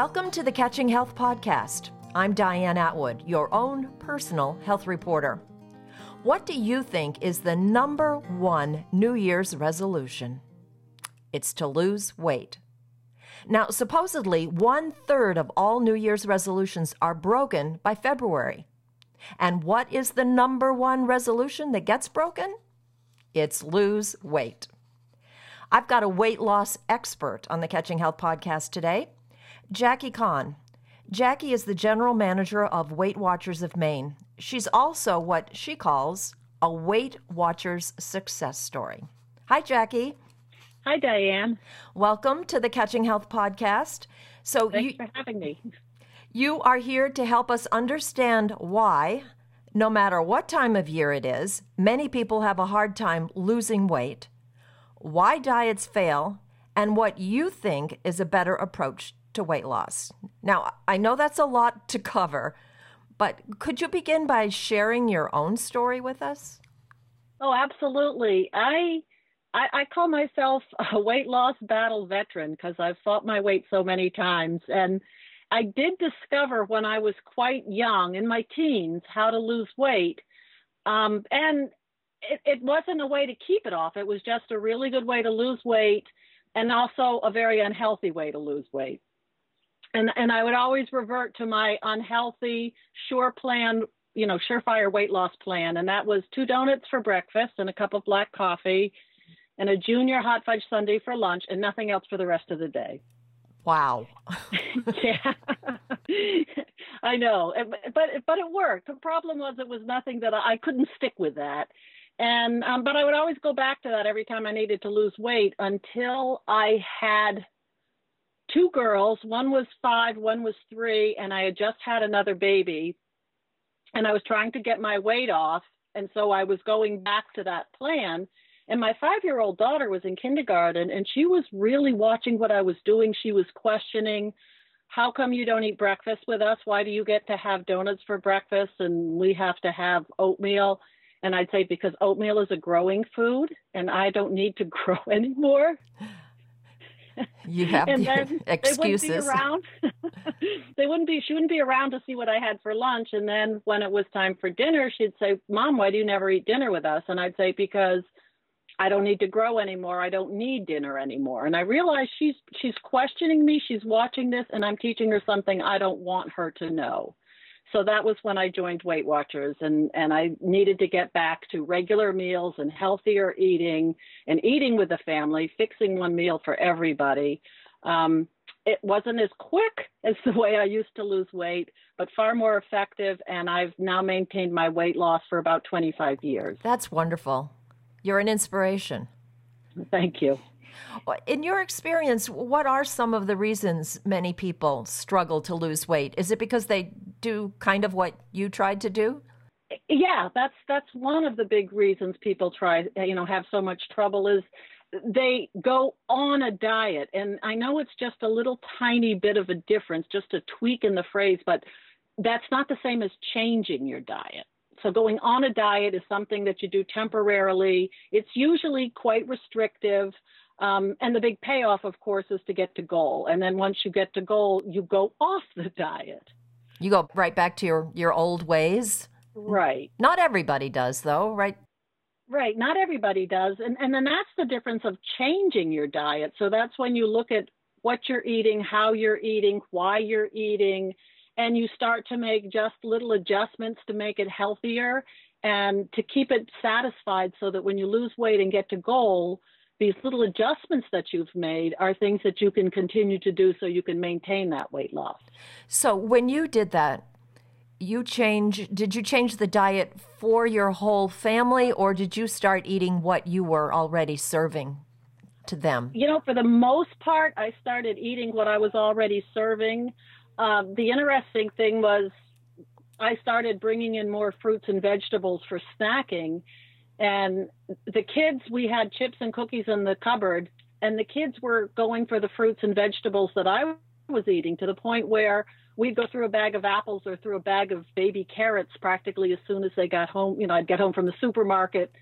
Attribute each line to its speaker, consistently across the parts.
Speaker 1: Welcome to the Catching Health Podcast. I'm Diane Atwood, your own personal health reporter. What do you think is the number one New Year's resolution? It's to lose weight. Now, supposedly, one third of all New Year's resolutions are broken by February. And what is the number one resolution that gets broken? It's lose weight. I've got a weight loss expert on the Catching Health podcast today, Jackie Kahn. Jackie is the general manager of Weight Watchers of Maine. She's also what she calls a Weight Watchers success story. Hi, Jackie.
Speaker 2: Hi, Diane.
Speaker 1: Welcome to the Catching Health podcast.
Speaker 2: So, Thanks you, for having me.
Speaker 1: You are here to help us understand why, no matter what time of year it is, many people have a hard time losing weight, why diets fail, and what you think is a better approach to weight loss. Now, I know that's a lot to cover, but could you begin by sharing your own story with us?
Speaker 2: Oh, absolutely. I I, I call myself a weight loss battle veteran because I've fought my weight so many times. And I did discover when I was quite young, in my teens, how to lose weight. Um, and it, it wasn't a way to keep it off, it was just a really good way to lose weight and also a very unhealthy way to lose weight. And, and I would always revert to my unhealthy, sure plan, you know, surefire weight loss plan. And that was two donuts for breakfast and a cup of black coffee and a junior hot fudge sundae for lunch and nothing else for the rest of the day.
Speaker 1: Wow.
Speaker 2: yeah. I know. But but it worked. The problem was it was nothing that I, I couldn't stick with that. And um, but I would always go back to that every time I needed to lose weight until I had two girls. One was 5, one was 3, and I had just had another baby. And I was trying to get my weight off, and so I was going back to that plan and my five year old daughter was in kindergarten and she was really watching what I was doing. She was questioning, how come you don't eat breakfast with us? Why do you get to have donuts for breakfast and we have to have oatmeal? And I'd say, because oatmeal is a growing food and I don't need to grow anymore.
Speaker 1: You have and then excuses.
Speaker 2: They wouldn't be around. they wouldn't be. She wouldn't be around to see what I had for lunch. And then when it was time for dinner, she'd say, "Mom, why do you never eat dinner with us?" And I'd say, "Because I don't need to grow anymore. I don't need dinner anymore. And I realize she's she's questioning me. She's watching this, and I'm teaching her something I don't want her to know. So that was when I joined Weight Watchers, and and I needed to get back to regular meals and healthier eating and eating with the family, fixing one meal for everybody. Um, it wasn't as quick as the way I used to lose weight, but far more effective. And I've now maintained my weight loss for about 25 years.
Speaker 1: That's wonderful. You're an inspiration.
Speaker 2: Thank you.
Speaker 1: In your experience, what are some of the reasons many people struggle to lose weight? Is it because they do kind of what you tried to do?
Speaker 2: Yeah, that's that's one of the big reasons people try, you know, have so much trouble is they go on a diet. And I know it's just a little tiny bit of a difference, just a tweak in the phrase, but that's not the same as changing your diet. So going on a diet is something that you do temporarily. It's usually quite restrictive. Um, and the big payoff, of course, is to get to goal. And then once you get to goal, you go off the diet.
Speaker 1: You go right back to your, your old ways.
Speaker 2: Right.
Speaker 1: Not everybody does, though, right?
Speaker 2: Right. Not everybody does. And, and then that's the difference of changing your diet. So that's when you look at what you're eating, how you're eating, why you're eating, and you start to make just little adjustments to make it healthier and to keep it satisfied so that when you lose weight and get to goal, these little adjustments that you've made are things that you can continue to do so you can maintain that weight loss.
Speaker 1: So when you did that, you change did you change the diet for your whole family or did you start eating what you were already serving to them?
Speaker 2: You know, for the most part, I started eating what I was already serving. Um, the interesting thing was I started bringing in more fruits and vegetables for snacking. And the kids, we had chips and cookies in the cupboard, and the kids were going for the fruits and vegetables that I was eating to the point where we'd go through a bag of apples or through a bag of baby carrots practically as soon as they got home. You know, I'd get home from the supermarket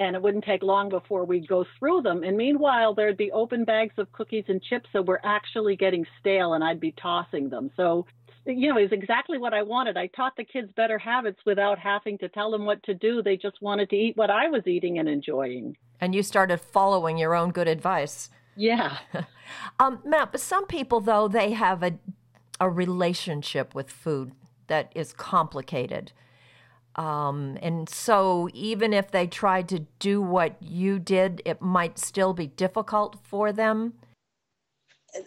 Speaker 2: and it wouldn't take long before we'd go through them. And meanwhile, there'd be open bags of cookies and chips that were actually getting stale, and I'd be tossing them. So, you know, is exactly what I wanted. I taught the kids better habits without having to tell them what to do. They just wanted to eat what I was eating and enjoying.
Speaker 1: And you started following your own good advice.
Speaker 2: Yeah.
Speaker 1: um, Matt, but some people, though, they have a, a relationship with food that is complicated. Um, and so, even if they tried to do what you did, it might still be difficult for them.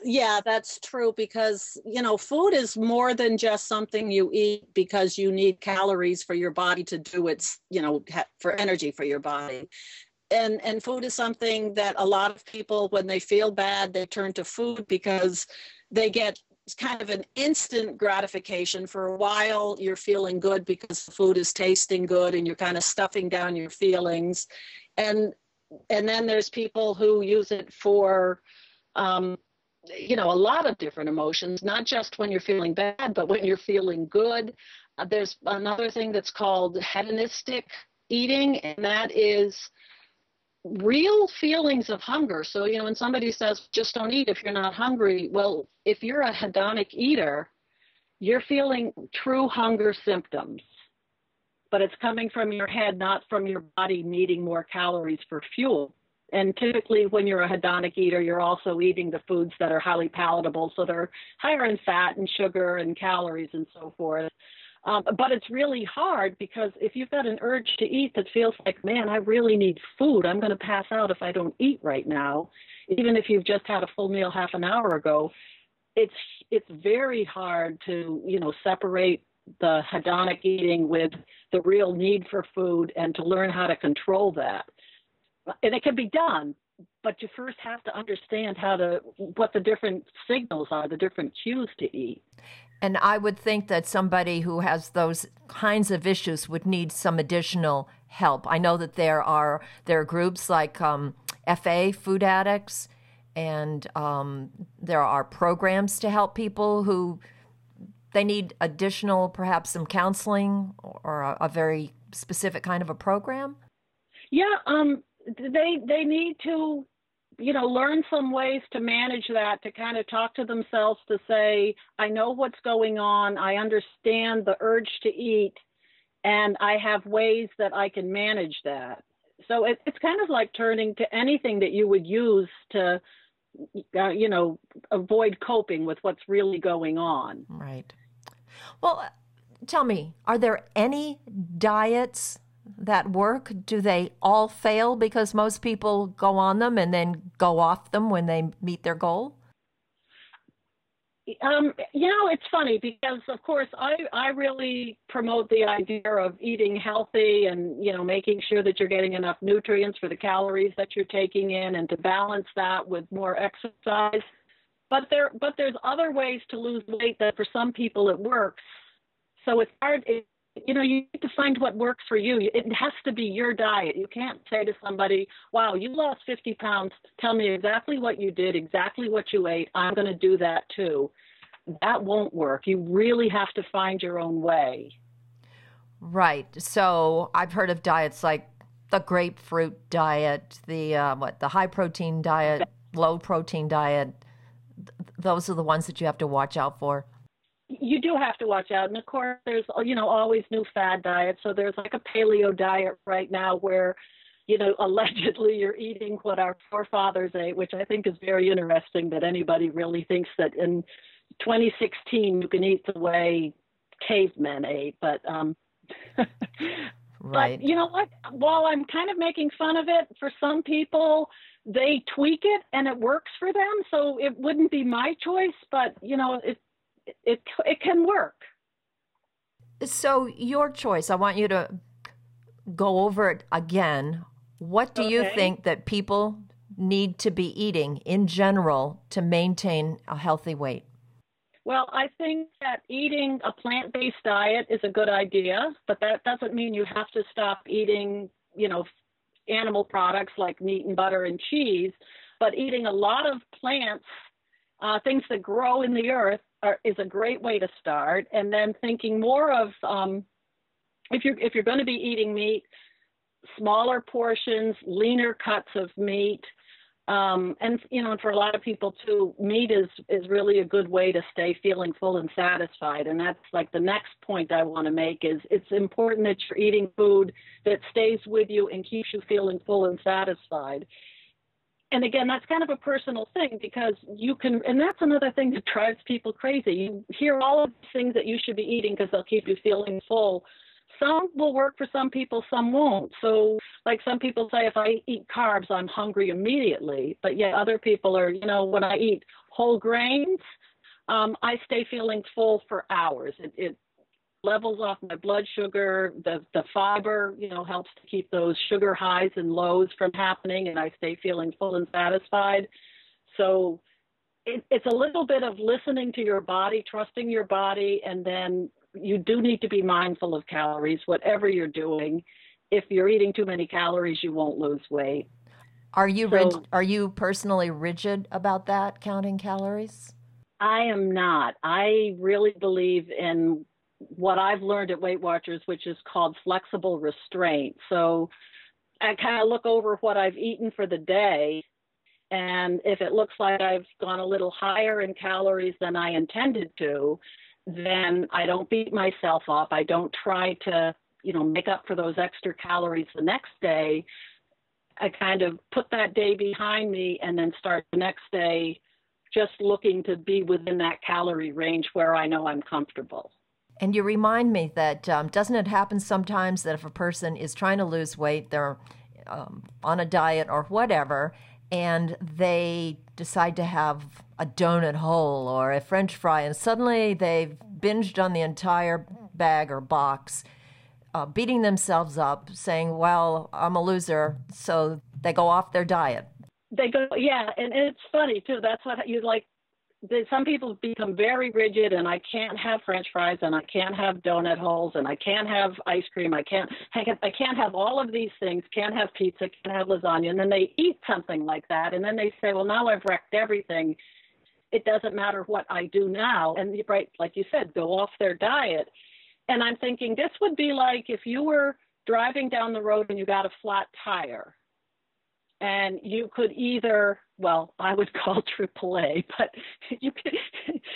Speaker 2: Yeah, that's true because, you know, food is more than just something you eat because you need calories for your body to do its, you know, for energy for your body. And, and food is something that a lot of people, when they feel bad, they turn to food because they get kind of an instant gratification. For a while, you're feeling good because the food is tasting good and you're kind of stuffing down your feelings. And and then there's people who use it for um, you know a lot of different emotions not just when you're feeling bad but when you're feeling good uh, there's another thing that's called hedonistic eating and that is real feelings of hunger. So, you know, when somebody says, just don't eat if you're not hungry, well, if you're a hedonic eater, you're feeling true hunger symptoms. But it's coming from your head, not from your body needing more calories for fuel. And typically, when you're a hedonic eater, you're also eating the foods that are highly palatable. So they're higher in fat and sugar and calories and so forth. Um, but it's really hard because if you've got an urge to eat that feels like, man, I really need food, I'm going to pass out if I don't eat right now, even if you've just had a full meal half an hour ago, it's it's very hard to you know separate the hedonic eating with the real need for food and to learn how to control that. And it can be done, but you first have to understand how to what the different signals are, the different cues to eat.
Speaker 1: And I would think that somebody who has those kinds of issues would need some additional help. I know that there are there are groups like um, FA Food Addicts, and um, there are programs to help people who they need additional, perhaps some counseling or a, a very specific kind of a program.
Speaker 2: Yeah, um, they they need to you know, learn some ways to manage that, to kind of talk to themselves to say, I know what's going on, I understand the urge to eat, and I have ways that I can manage that. So it, it's kind of like turning to anything that you would use to, uh, you know, avoid coping with what's really going on.
Speaker 1: Right. Well, tell me, are there any diets that work? Do they all fail because most people go on them and then go off them when they meet their goal?
Speaker 2: Um, you know, it's funny because, of course, I, I really promote the idea of eating healthy and, you know, making sure that you're getting enough nutrients for the calories that you're taking in and to balance that with more exercise. But there, but there's other ways to lose weight that for some people it works. So it's hard. It, you know, you need to find what works for you. It has to be your diet. You can't say to somebody, wow, you lost 50 pounds. Tell me exactly what you did, exactly what you ate. I'm going to do that too. That won't work. You really have to find your own way.
Speaker 1: Right. So I've heard of diets like the grapefruit diet, the uh, what, the high protein diet, low protein diet. Those are the ones that you have to watch out for
Speaker 2: you do have to watch out. And of course, there's you know always new fad diets. So there's like a paleo diet right now where, you know, allegedly you're eating what our forefathers ate, which I think is very interesting. That anybody really thinks that in 2016 you can eat the way cavemen ate, but um.
Speaker 1: right.
Speaker 2: But you know what? While I'm kind of making fun of it, for some people they tweak it and it works for them. So it wouldn't be my choice, but you know, it it it can work.
Speaker 1: So your choice. I want you to go over it again. What do okay. you think that people need to be eating in general to maintain a healthy weight?
Speaker 2: Well, I think that eating a plant based diet is a good idea, but that doesn't mean you have to stop eating, you know, animal products like meat and butter and cheese. But eating a lot of plants, uh, things that grow in the earth, are, is a great way to start. And then thinking more of um, if you're if you're going to be eating meat, smaller portions, leaner cuts of meat. Um, and you know, for a lot of people too, meat is is really a good way to stay feeling full and satisfied. And that's like the next point I want to make is it's important that you're eating food that stays with you and keeps you feeling full and satisfied. And again, that's kind of a personal thing because you can, and that's another thing that drives people crazy. You hear all of the things that you should be eating because they'll keep you feeling full, some will work for some people, some won't. So, like some people say, if I eat carbs, I'm hungry immediately. But yet, other people are, you know, when I eat whole grains, um, I stay feeling full for hours. It, it levels off my blood sugar. The the fiber, you know, helps to keep those sugar highs and lows from happening, and I stay feeling full and satisfied. So it, it's a little bit of listening to your body, trusting your body, and then you do need to be mindful of calories, whatever you're doing. If you're eating too many calories, you won't lose weight.
Speaker 1: Are you so, rig- are you personally rigid about that counting calories?
Speaker 2: I am not. I really believe in what I've learned at Weight Watchers, which is called flexible restraint. So I kind of look over what I've eaten for the day. And if it looks like I've gone a little higher in calories than I intended to, then I don't beat myself up. I don't try to, you know, make up for those extra calories the next day. I kind of put that day behind me and then start the next day just looking to be within that calorie range where I know I'm comfortable.
Speaker 1: And you remind me that um, doesn't it happen sometimes that if a person is trying to lose weight, they're um, on a diet or whatever, and they decide to have a donut hole or a french fry, and suddenly they've binged on the entire bag or box, uh, beating themselves up, saying, Well, I'm a loser. So they go off their diet.
Speaker 2: They go, yeah. And, and it's funny, too. That's what you like some people become very rigid and I can't have french fries and I can't have donut holes and I can't have ice cream. I can't I can't have all of these things, can't have pizza, can't have lasagna. And then they eat something like that and then they say, Well now I've wrecked everything. It doesn't matter what I do now. And right, like you said, go off their diet. And I'm thinking this would be like if you were driving down the road and you got a flat tire and you could either well i would call aaa but you could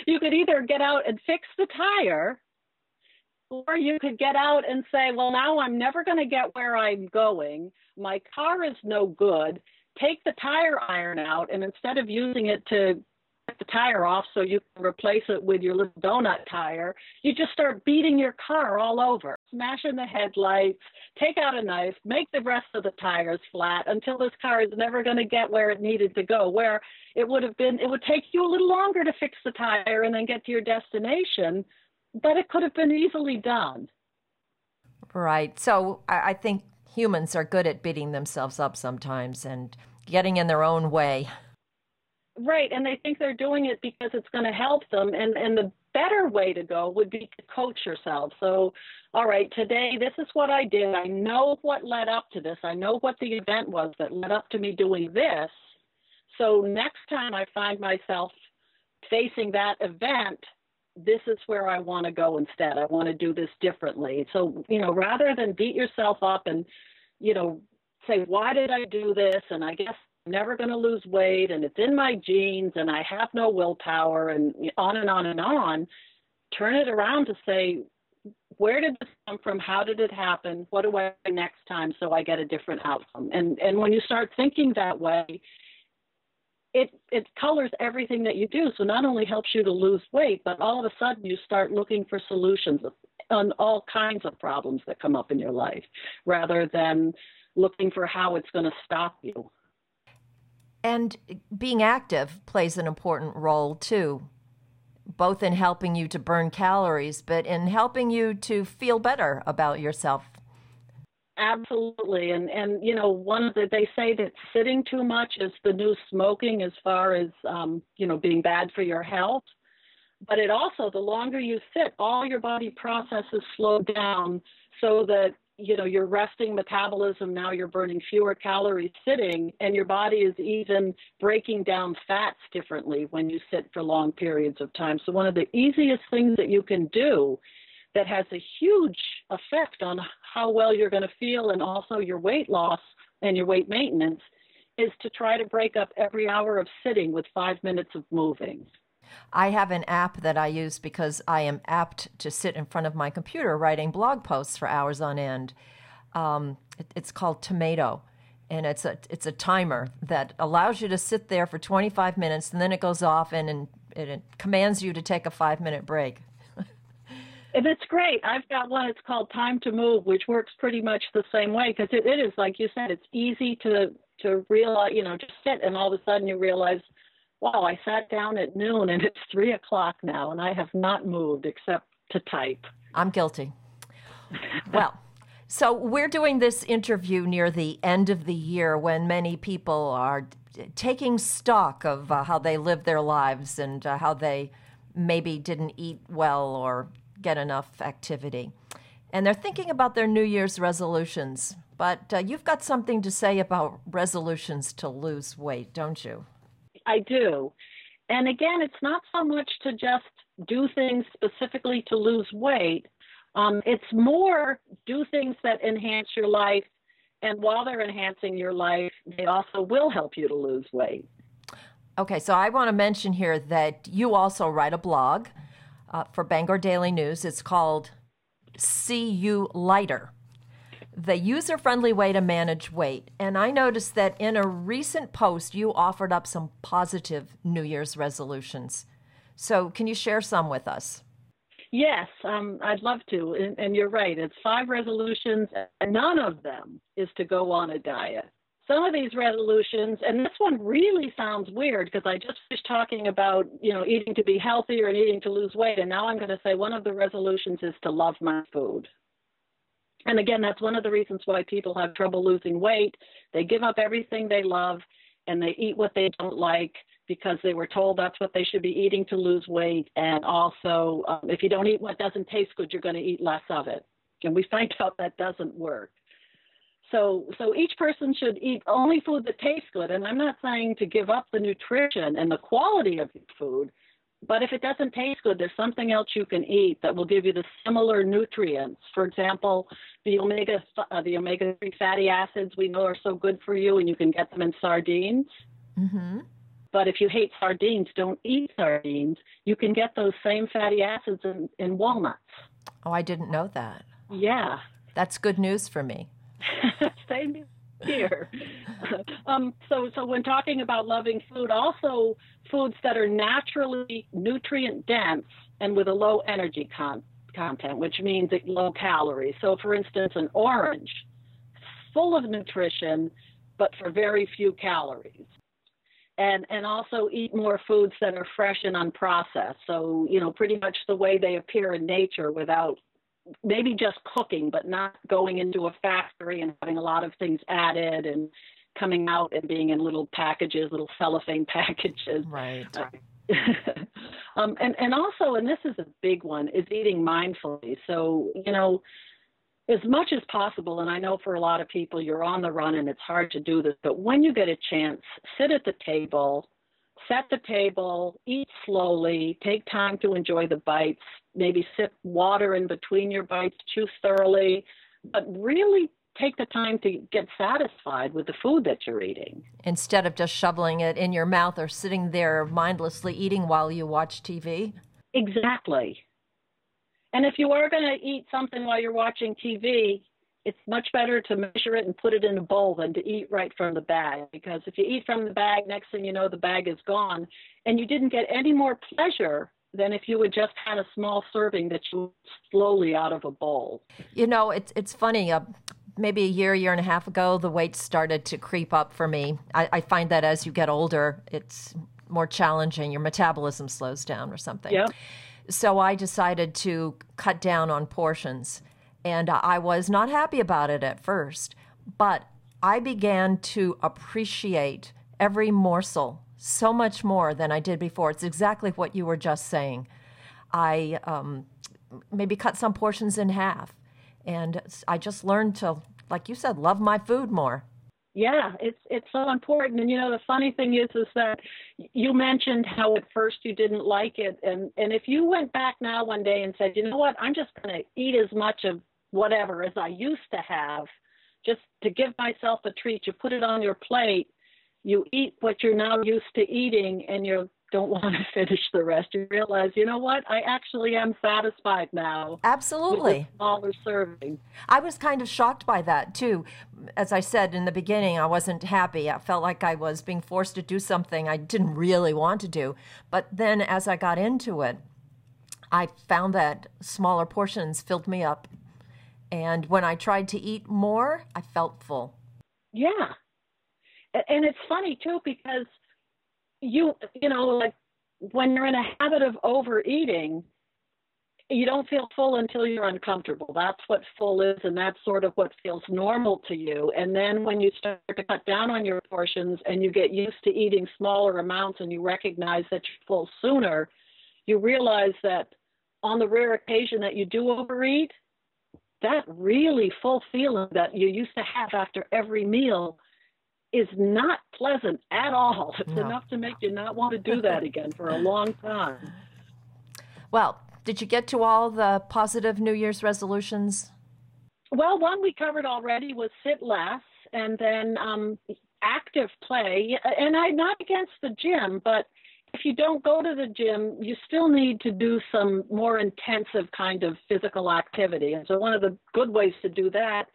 Speaker 2: you could either get out and fix the tire or you could get out and say well now i'm never going to get where i'm going. My car is no good. Take the tire iron out and instead of using it to the tire off so you can replace it with your little donut tire, you just start beating your car all over, smashing the headlights, take out a knife, make the rest of the tires flat until this car is never going to get where it needed to go. Where it would have been, it would take you a little longer to fix the tire and then get to your destination, but it could have been easily done.
Speaker 1: Right. So I think humans are good at beating themselves up sometimes and getting in their own way.
Speaker 2: Right, and they think they're doing it because it's going to help them. And and the better way to go would be to coach yourself. So, all right, today this is what I did. I know what led up to this. I know what the event was that led up to me doing this. So next time I find myself facing that event, this is where I want to go instead. I want to do this differently. So, you know, rather than beat yourself up and, you know, say, why did I do this? And I guess never going to lose weight and it's in my genes and I have no willpower and on and on and on, turn it around to say, where did this come from? How did it happen? What do I do next time so I get a different outcome? And and when you start thinking that way, it it colors everything that you do. So not only helps you to lose weight, but all of a sudden you start looking for solutions on all kinds of problems that come up in your life, rather than looking for how it's going to stop you.
Speaker 1: And being active plays an important role too, both in helping you to burn calories, but in helping you to feel better about yourself.
Speaker 2: Absolutely, and and you know one the they say that sitting too much is the new smoking as far as um, you know being bad for your health. But it also the longer you sit, all your body processes slow down so that you know your resting metabolism now you're burning fewer calories sitting and your body is even breaking down fats differently when you sit for long periods of time so one of the easiest things that you can do that has a huge effect on how well you're going to feel and also your weight loss and your weight maintenance is to try to break up every hour of sitting with five minutes of moving.
Speaker 1: I have an app that I use because I am apt to sit in front of my computer writing blog posts for hours on end. Um, it, it's called Tomato, and it's a it's a timer that allows you to sit there for 25 minutes, and then it goes off and, and it, commands you to take a five minute break.
Speaker 2: and it's great. I've got one. It's called Time to Move, which works pretty much the same way because it, it is like you said. It's easy to to realize, you know, just sit, and all of a sudden you realize wow, I sat down at noon and it's three o'clock now and I have not moved except to type.
Speaker 1: I'm guilty. well, so we're doing this interview near the end of the year when many people are taking stock of uh, how they live their lives and uh, how they maybe didn't eat well or get enough activity. And they're thinking about their New Year's resolutions. But uh, you've got something to say about resolutions to lose weight, don't you?
Speaker 2: I do. And again, it's not so much to just do things specifically to lose weight. Um, it's more do things that enhance your life. And while they're enhancing your life, they also will help you to lose weight.
Speaker 1: Okay, so I want to mention here that you also write a blog uh, for Bangor Daily News. It's called See You Lighter the user friendly way to manage weight. And I noticed that in a recent post, you offered up some positive New Year's resolutions. So, can you share some with us?
Speaker 2: Yes, um, I'd love to. And, and you're right, it's five resolutions, and none of them is to go on a diet. Some of these resolutions, and this one really sounds weird because I just finished talking about, you know, eating to be healthier and eating to lose weight, and now I'm going to say one of the resolutions is to love my food. And again, that's one of the reasons why people have trouble losing weight. They give up everything they love and they eat what they don't like because they were told that's what they should be eating to lose weight. And also, um, if you don't eat what doesn't taste good, you're going to eat less of it. And we find out that doesn't work. So, so each person should eat only food that tastes good. And I'm not saying to give up the nutrition and the quality of food, but if it doesn't taste good, there's something else you can eat that will give you the similar nutrients. For example, the omega uh, the omega three fatty acids we know are so good for you, and you can get them in sardines.
Speaker 1: Mm-hmm.
Speaker 2: But if you hate sardines, don't eat sardines. You can get those same fatty acids in, in walnuts.
Speaker 1: Oh, I didn't know that.
Speaker 2: Yeah.
Speaker 1: That's good news for me.
Speaker 2: Same here. um, so, so when talking about loving food, also foods that are naturally nutrient dense and with a low energy con- content, which means low calories. So, for instance, an orange, full of nutrition, but for very few calories. And, and also eat more foods that are fresh and unprocessed. So, you know, pretty much the way they appear in nature without maybe just cooking, but not going into a factory and having a lot of things added and coming out and being in little packages, little cellophane packages.
Speaker 1: Right.
Speaker 2: um, and and also, and this is a big one, is eating mindfully. So you know, as much as possible, and I know for a lot of people you're on the run and it's hard to do this, but when you get a chance, sit at the table, set the table, eat slowly, take time to enjoy the bites, maybe sip water in between your bites, chew thoroughly, but really take the time to get satisfied with the food that you're eating.
Speaker 1: Instead of just shoveling it in your mouth or sitting there mindlessly eating while you watch TV?
Speaker 2: Exactly. And if you are going to eat something while you're watching TV, it's much better to measure it and put it in a bowl than to eat right from the bag. Because if you eat from the bag, next thing you know, the bag is gone, and you didn't get any more pleasure than if you had just had a small serving that you slowly out of a bowl.
Speaker 1: You know, it's it's funny. Uh, maybe a year, year and a half ago, the weight started to creep up for me. I, I find that as you get older, it's more challenging. Your metabolism slows down or something.
Speaker 2: Yeah.
Speaker 1: So I decided to cut down on portions. And I was not happy about it at first, but I began to appreciate every morsel so much more than I did before. It's exactly what you were just saying. I um, maybe cut some portions in half. And I just learned to, like you said, love my food more.
Speaker 2: Yeah, it's it's so important. And you know, the funny thing is, is that you mentioned how at first you didn't like it, and and if you went back now one day and said, you know what, I'm just going to eat as much of whatever as I used to have, just to give myself a treat. You put it on your plate, you eat what you're now used to eating, and you don't want to finish the rest. You realize, you know what, I actually am satisfied now.
Speaker 1: Absolutely.
Speaker 2: Smaller serving.
Speaker 1: I was kind of shocked by that too. As I said in the beginning, I wasn't happy. I felt like I was being forced to do something I didn't really want to do. But then as I got into it, I found that smaller portions filled me up. And when I tried to eat more, I felt full.
Speaker 2: Yeah. And it's funny too because you you know like when you're in a habit of overeating you don't feel full until you're uncomfortable that's what full is and that's sort of what feels normal to you and then when you start to cut down on your portions and you get used to eating smaller amounts and you recognize that you're full sooner you realize that on the rare occasion that you do overeat that really full feeling that you used to have after every meal is not pleasant at all. It's no. enough to make you not want to do that again for a long time.
Speaker 1: Well, did you get to all the positive New Year's resolutions?
Speaker 2: Well, one we covered already was sit less, and then um, active play. And I'm not against the gym, but if you don't go to the gym, you still need to do some more intensive kind of physical activity. And so, one of the good ways to do that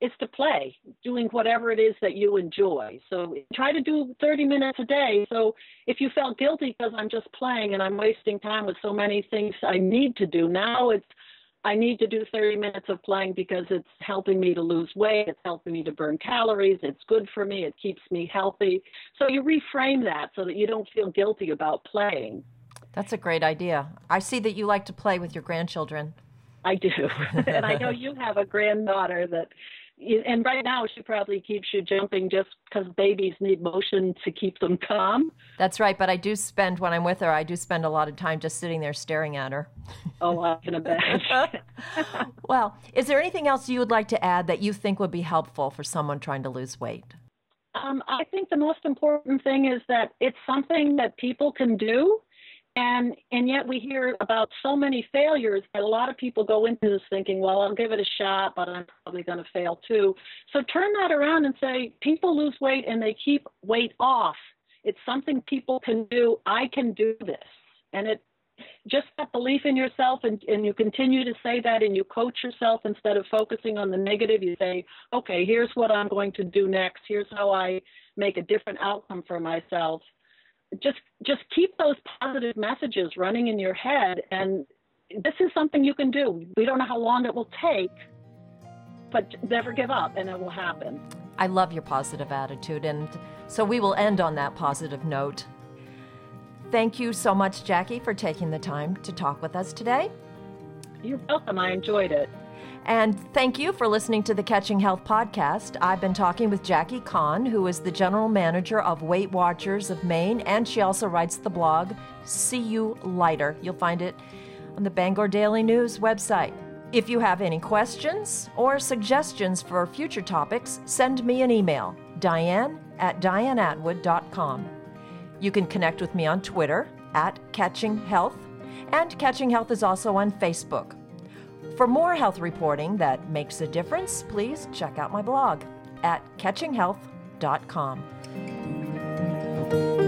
Speaker 2: is to play, doing whatever it is that you enjoy. So try to do 30 minutes a day. So if you felt guilty because I'm just playing and I'm wasting time with so many things I need to do, now it's I need to do 30 minutes of playing because it's helping me to lose weight, it's helping me to burn calories, it's good for me, it keeps me healthy. So you reframe that so that you don't feel guilty about playing.
Speaker 1: That's a great idea. I see that you like to play with your grandchildren.
Speaker 2: I do. and I know you have a granddaughter that and right now she probably keeps you jumping just because babies need motion to keep them calm.
Speaker 1: That's right, but I do spend when I'm with her, I do spend a lot of time just sitting there staring at her.
Speaker 2: Oh, I can imagine.
Speaker 1: well, is there anything else you would like to add that you think would be helpful for someone trying to lose weight?
Speaker 2: Um, I think the most important thing is that it's something that people can do and and yet we hear about so many failures that a lot of people go into this thinking, well, I'll give it a shot, but I'm probably going to fail too. So turn that around and say, people lose weight and they keep weight off. It's something people can do. I can do this, and it just that belief in yourself and, and you continue to say that and you coach yourself instead of focusing on the negative you say okay here's what i'm going to do next here's how i make a different outcome for myself just just keep those positive messages running in your head. And this is something you can do. We don't know how long it will take but never give up and it will happen.
Speaker 1: I love your positive attitude and so we will end on that positive note. Thank you so much jackie for taking the time to talk with us today.
Speaker 2: You're welcome. I enjoyed it
Speaker 1: and thank you for listening to the Catching Health podcast. I've been talking with Jackie Kahn, who is the general manager of Weight Watchers of Maine, and she also writes the blog See You Lighter. You'll find it on the Bangor Daily News website. If you have any questions or suggestions for future topics, send me an email, diane at dianeatwood.com. You can connect with me on Twitter at Catching Health, and Catching Health is also on Facebook. For more health reporting that makes a difference, please check out my blog at catchinghealth.com.